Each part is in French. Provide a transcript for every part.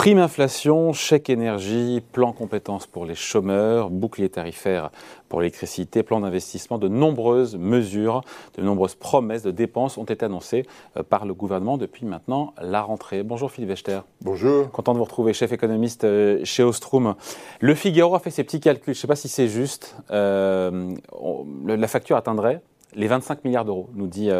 Prime inflation, chèque énergie, plan compétences pour les chômeurs, bouclier tarifaire pour l'électricité, plan d'investissement, de nombreuses mesures, de nombreuses promesses de dépenses ont été annoncées euh, par le gouvernement depuis maintenant la rentrée. Bonjour Philippe Wechter. Bonjour. Content de vous retrouver, chef économiste euh, chez Ostrom. Le Figaro a fait ses petits calculs, je ne sais pas si c'est juste. Euh, la facture atteindrait les 25 milliards d'euros, nous dit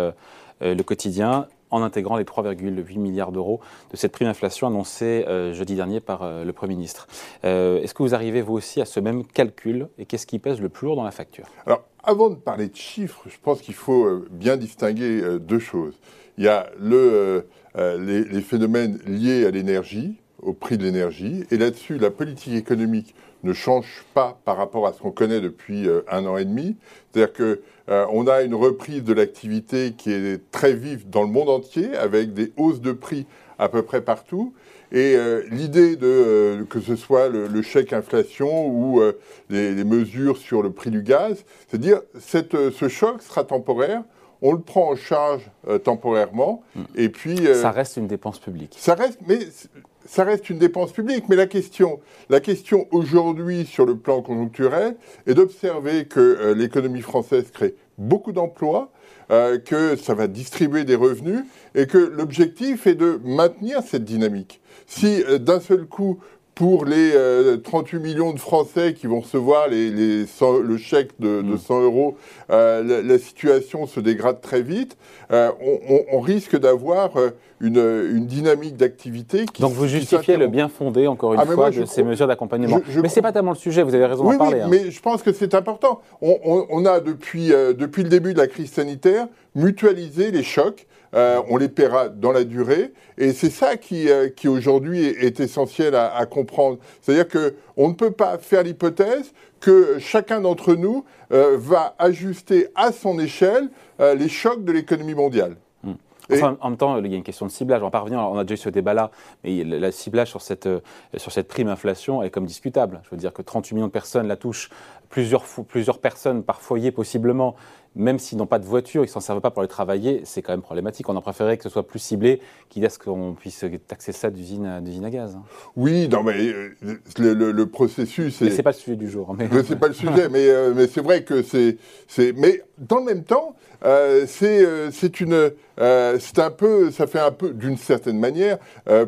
le quotidien en intégrant les 3,8 milliards d'euros de cette prime inflation annoncée euh, jeudi dernier par euh, le Premier ministre. Euh, est-ce que vous arrivez vous aussi à ce même calcul et qu'est-ce qui pèse le plus lourd dans la facture? Alors, avant de parler de chiffres, je pense qu'il faut bien distinguer deux choses. Il y a le, les, les phénomènes liés à l'énergie, au prix de l'énergie, et là-dessus, la politique économique ne change pas par rapport à ce qu'on connaît depuis euh, un an et demi. C'est-à-dire que euh, on a une reprise de l'activité qui est très vive dans le monde entier, avec des hausses de prix à peu près partout. Et euh, l'idée de que ce soit le, chèque inflation ou les, mesures sur le prix du gaz, c'est-à-dire cette ce choc sera temporaire. On le prend en charge temporairement, hmm. et puis ça reste une dépense publique. Ça reste, mais ça reste une dépense publique, mais la question, la question aujourd'hui sur le plan conjoncturel est d'observer que euh, l'économie française crée beaucoup d'emplois, euh, que ça va distribuer des revenus et que l'objectif est de maintenir cette dynamique. Si euh, d'un seul coup pour les 38 euh, millions de Français qui vont recevoir les, le chèque de, 100 mm. euros, la, situation se dégrade très vite. On, risque d'avoir une, dynamique d'activité qui Donc vous justifiez le bien fondé, encore une ah, fois, de ces mesures d'accompagnement. Mais ce n'est pas tellement le sujet, vous avez raison d'en parler. Oui, hein. mais je pense que c'est important. On, a, depuis, depuis le début de la crise sanitaire, mutualisé les chocs. Euh, on les paiera dans la durée. Et c'est ça qui, euh, qui aujourd'hui est, essentiel à, comprendre. C'est-à-dire qu'on ne peut pas faire l'hypothèse que chacun d'entre nous euh, va ajuster à son échelle les chocs de l'économie mondiale. En même temps, il y a une question de ciblage. On va pas revenir, on a déjà eu ce débat-là, mais le ciblage sur cette, sur cette prime inflation est comme discutable. Je veux dire que 38 millions de personnes la touchent, plusieurs personnes par foyer possiblement même s'ils n'ont pas de voiture, ils ne s'en servent pas pour aller travailler, c'est quand même problématique. On en préférait que ce soit plus ciblé, quitte à ce qu'on puisse taxer ça d'usine à, gaz. Hein. Oui, non, mais euh, le, processus. Mais c'est pas le sujet du jour. Mais... c'est pas le sujet, mais, euh, mais c'est vrai que c'est. Mais dans le même temps, euh, c'est une. c'est un peu. Ça fait un peu, d'une certaine manière,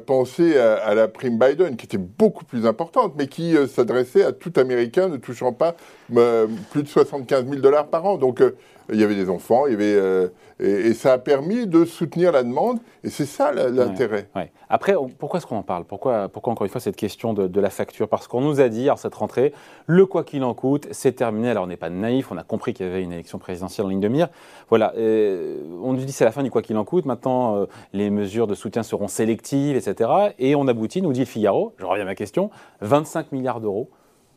penser à, à, la prime Biden, qui était beaucoup plus importante, mais qui s'adressait à tout Américain ne touchant pas plus de 75 000 dollars par an. Donc, il y avait des enfants, il y avait, euh, et, ça a permis de soutenir la demande, et c'est ça l'intérêt. Après, pourquoi est-ce qu'on en parle? Pourquoi, encore une fois, cette question de, la facture? Parce qu'on nous a dit, en cette rentrée, le quoi qu'il en coûte, c'est terminé. Alors, on n'est pas naïf, on a compris qu'il y avait une élection présidentielle en ligne de mire. Voilà, on nous dit c'est la fin du quoi qu'il en coûte, maintenant, euh, les mesures de soutien seront sélectives, etc. Et on aboutit, nous dit le Figaro, je reviens à ma question, 25 milliards d'euros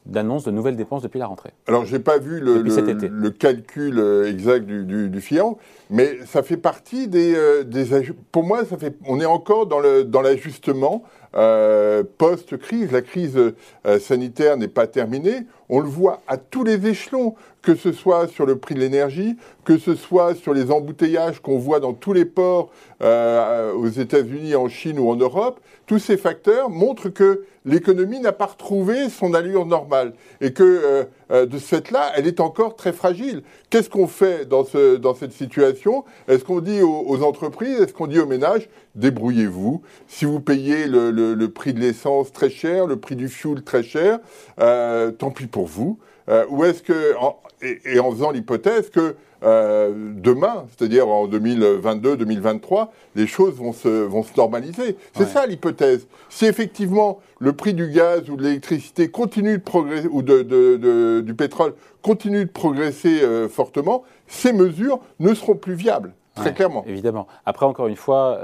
d'annonce de nouvelles dépenses depuis la rentrée. Alors, je n'ai pas vu le, le, calcul euh, exact du, du, du mais ça fait partie des, euh, des... Pour moi, ça fait, on est encore dans l'ajustement dans euh, post-crise. La crise euh, sanitaire n'est pas terminée. On le voit à tous les échelons, que ce soit sur le prix de l'énergie, que ce soit sur les embouteillages qu'on voit dans tous les ports euh, aux États-Unis, en Chine ou en Europe. Tous ces facteurs montrent que l'économie n'a pas retrouvé son allure normale et que de ce fait-là, elle est encore très fragile. Qu'est-ce qu'on fait dans, ce, dans cette situation? Est-ce qu'on dit aux, entreprises, est-ce qu'on dit aux ménages, débrouillez-vous Si vous payez le, le, prix de l'essence très cher, le prix du fuel très cher, euh, tant pis pour vous. Euh, ou est-ce que, et, en faisant l'hypothèse que euh, demain, c'est-à-dire en 2022-2023, les choses vont se, vont se normaliser. C'est ça l'hypothèse. Si effectivement le prix du gaz ou de l'électricité continue de progresser, ou de, de, du pétrole continue de progresser fortement, ces mesures ne seront plus viables, très clairement. Évidemment. Après, encore une fois,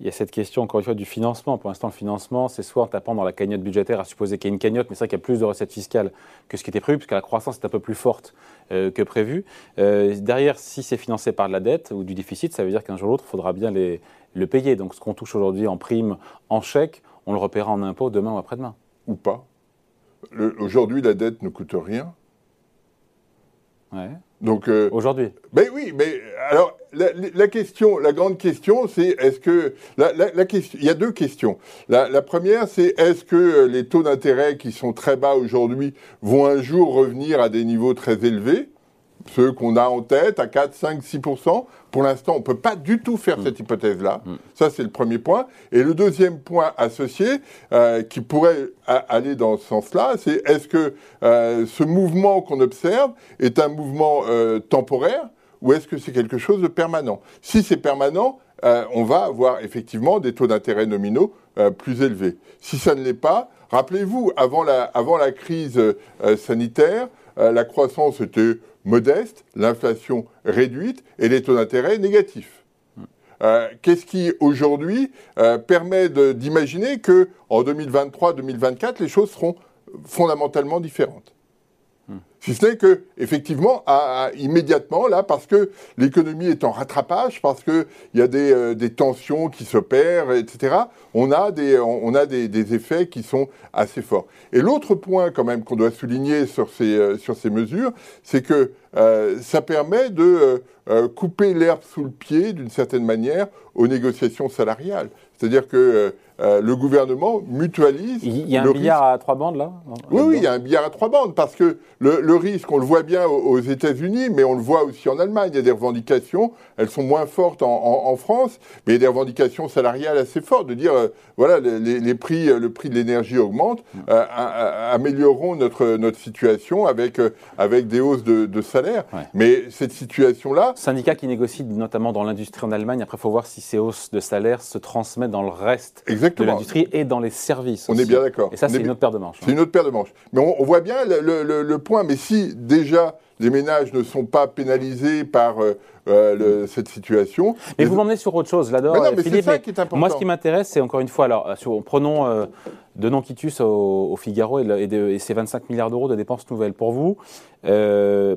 il y a cette question, encore une fois, du financement. Pour l'instant, le financement, c'est soit en tapant dans la cagnotte budgétaire, à supposer qu'il y a une cagnotte, mais c'est vrai qu'il y a plus de recettes fiscales que ce qui était prévu, puisque la croissance est un peu plus forte euh, que prévu. Euh, derrière, si c'est financé par de la dette ou du déficit, ça veut dire qu'un jour ou l'autre, il faudra bien les, le payer. Donc ce qu'on touche aujourd'hui en prime, en chèque, on le repérera en impôt demain ou après-demain. Ou pas. Aujourd'hui, la dette ne coûte rien. Ouais. Donc euh, aujourd'hui. Mais oui, mais alors, la, question, la grande question, c'est est-ce que la, question, il y a deux questions. La, première, c'est est-ce que les taux d'intérêt qui sont très bas aujourd'hui vont un jour revenir à des niveaux très élevés? Ceux qu'on a en tête à 4, 5, 6% Pour l'instant, on ne peut pas du tout faire mm. cette hypothèse-là. Mm. Ça, c'est le premier point. Et le deuxième point associé, euh, qui pourrait aller dans ce sens-là, c'est est-ce que euh, ce mouvement qu'on observe est un mouvement euh, temporaire ou est-ce que c'est quelque chose de permanent? Si c'est permanent, on va avoir effectivement des taux d'intérêt nominaux plus élevés. Si ça ne l'est pas, rappelez-vous, avant la, avant la crise sanitaire, la croissance était modeste, l'inflation réduite et les taux d'intérêt négatifs. Euh, qu'est-ce qui aujourd'hui euh, permet d'imaginer que en 2023-2024 les choses seront fondamentalement différentes? Si ce n'est que, effectivement, immédiatement, là, parce que l'économie est en rattrapage, parce qu'il y a des, euh, des, tensions qui s'opèrent, etc., on a, des, on a des, effets qui sont assez forts. Et l'autre point, quand même, qu'on doit souligner sur ces, euh, sur ces mesures, c'est que euh, ça permet de couper l'herbe sous le pied, d'une certaine manière, aux négociations salariales. C'est-à-dire que euh, le gouvernement mutualise. Il y a un billard à trois bandes là Oui, oui, il y a un billard à trois bandes parce que le, risque, on le voit bien aux, États-Unis, mais on le voit aussi en Allemagne. Il y a des revendications, elles sont moins fortes en, France, mais il y a des revendications salariales assez fortes de dire euh, voilà, les, prix, le prix de l'énergie augmente, mm. euh, améliorons notre, notre situation avec, avec des hausses de, de salaire. Mais cette situation-là. Syndicats qui négocient notamment dans l'industrie en Allemagne, après il faut voir si ces hausses de salaire se transmettent dans le reste. Exactement de l'industrie et dans les services. On est bien d'accord. Et ça, c'est une autre paire de manches. C'est une autre paire de manches. Mais on, voit bien le, point. Mais si déjà les ménages ne sont pas pénalisés par euh, euh, cette situation. Mais vous m'emmenez sur autre chose, là mais Philippe, ça qui est important. Moi, ce qui m'intéresse, c'est encore une fois, alors, euh, sur, prenons euh, de au, Figaro et, et, ses 25 milliards d'euros de dépenses nouvelles. Pour vous, euh,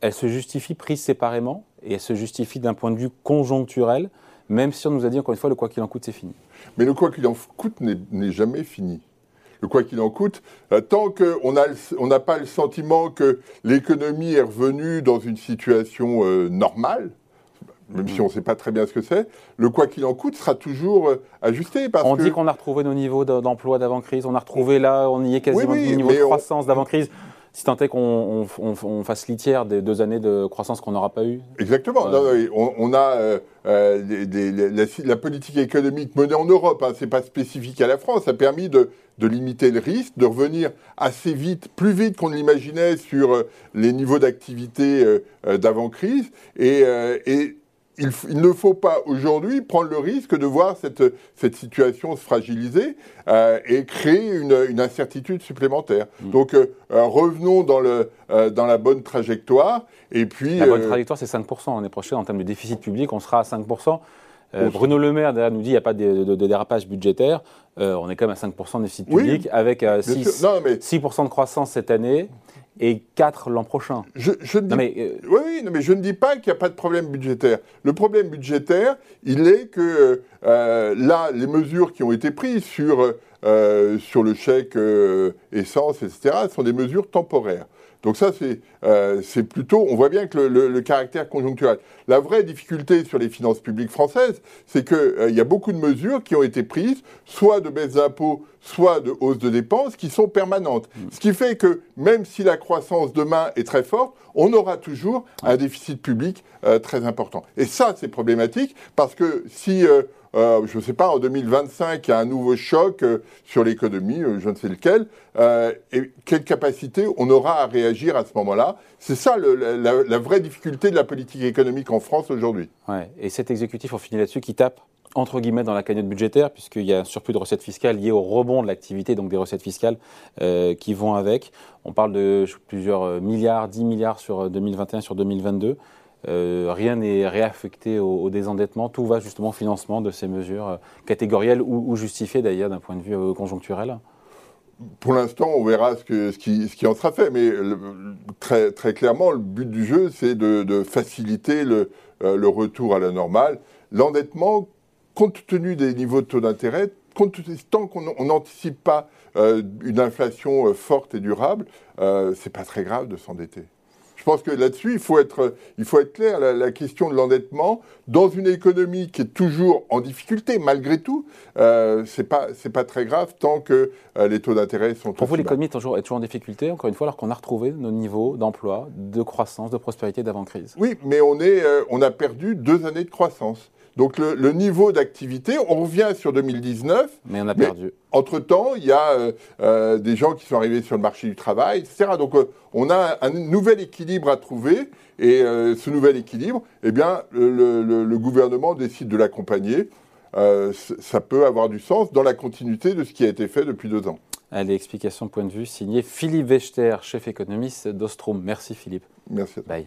elles se justifient prises séparément et elles se justifient d'un point de vue conjoncturel, même si on nous a dit encore une fois, le quoi qu'il en coûte, c'est fini. Mais le quoi qu'il en coûte n'est jamais fini. Le quoi qu'il en coûte, euh, tant qu'on n'a pas le sentiment que l'économie est revenue dans une situation euh, normale, même si on ne sait pas très bien ce que c'est, le quoi qu'il en coûte sera toujours euh, ajusté. Parce on dit qu'on a retrouvé nos niveaux d'emploi d'avant-crise, on a retrouvé là, on y est quasiment au niveau de croissance d'avant-crise si tant est qu'on fasse litière des deux années de croissance qu'on n'aura pas eu Exactement. on, a euh, euh, la, politique économique menée en Europe, hein, c'est pas spécifique à la France, a permis de, limiter le risque, de revenir assez vite, plus vite qu'on l'imaginait sur euh, les niveaux d'activité d'avant-crise. Et, et il, ne faut pas aujourd'hui prendre le risque de voir cette, cette situation se fragiliser euh, et créer une, une, incertitude supplémentaire. Mm. Donc euh, euh, revenons dans, le, dans la bonne trajectoire. Et puis, la bonne trajectoire, c'est 5% l'année prochaine. En termes de déficit public, on sera à 5%. Bruno Le Maire nous dit qu'il n'y a pas de, de, dérapage budgétaire. on est quand même à 5% de déficit public avec 6, 6 de croissance cette année et 4 l'an prochain. Je, dis, mais, euh, oui, oui, non, mais je ne dis pas qu'il n'y a pas de problème budgétaire. Le problème budgétaire, il est que euh, là, les mesures qui ont été prises sur, euh, sur le chèque essence, etc., sont des mesures temporaires. Donc ça, euh, c'est plutôt, on voit bien que le, caractère conjoncturel. La vraie difficulté sur les finances publiques françaises, c'est qu'il euh, y a beaucoup de mesures qui ont été prises, soit de baisse d'impôts, soit de hausse de dépenses, qui sont permanentes. Mm. Ce qui fait que même si la croissance demain est très forte, on aura toujours un déficit public euh, très important. Et ça, c'est problématique, parce que si euh, je ne sais pas, en 2025, il y a un nouveau choc euh, sur l'économie, euh, je ne sais lequel, et quelle capacité on aura à réagir à ce moment-là? C'est ça la, vraie difficulté de la politique économique en France aujourd'hui. Et cet exécutif, on finit là-dessus, qui tape entre guillemets dans la cagnotte budgétaire, puisqu'il y a un surplus de recettes fiscales lié au rebond de l'activité, donc des recettes fiscales qui vont avec. On parle de plusieurs milliards, 10 milliards sur 2021, sur 2022. Euh, rien n'est réaffecté au, désendettement, tout va justement au financement de ces mesures euh, catégorielles ou, justifiées d'ailleurs d'un point de vue euh, conjoncturel pour l'instant, on verra ce, qui, en sera fait, mais très, clairement, le but du jeu, c'est de, faciliter le, retour à la normale. L'endettement, compte tenu des niveaux de taux d'intérêt, tant qu'on n'anticipe pas une inflation forte et durable, c'est pas très grave de s'endetter. Je pense que là-dessus, il faut être, il faut être clair. La, question de l'endettement, dans une économie qui est toujours en difficulté, malgré tout, euh, c'est pas, c'est pas très grave tant que euh, les taux d'intérêt sont. Pour vous, l'économie est toujours, est toujours en difficulté, encore une fois, alors qu'on a retrouvé nos niveaux d'emploi, de croissance, de prospérité d'avant-crise. Oui, mais on est, euh, on a perdu deux années de croissance. Donc le, niveau d'activité, on revient sur 2019. Mais on a perdu. Entre-temps, il y a euh, euh, des gens qui sont arrivés sur le marché du travail, etc. Donc euh, on a un, nouvel équilibre à trouver. Et ce nouvel équilibre, eh bien, le, gouvernement décide de l'accompagner. ça peut avoir du sens dans la continuité de ce qui a été fait depuis deux ans. Allez, explication point de vue signé Philippe Wechter, chef économiste d'Ostrom. Merci Philippe. Merci. Bye.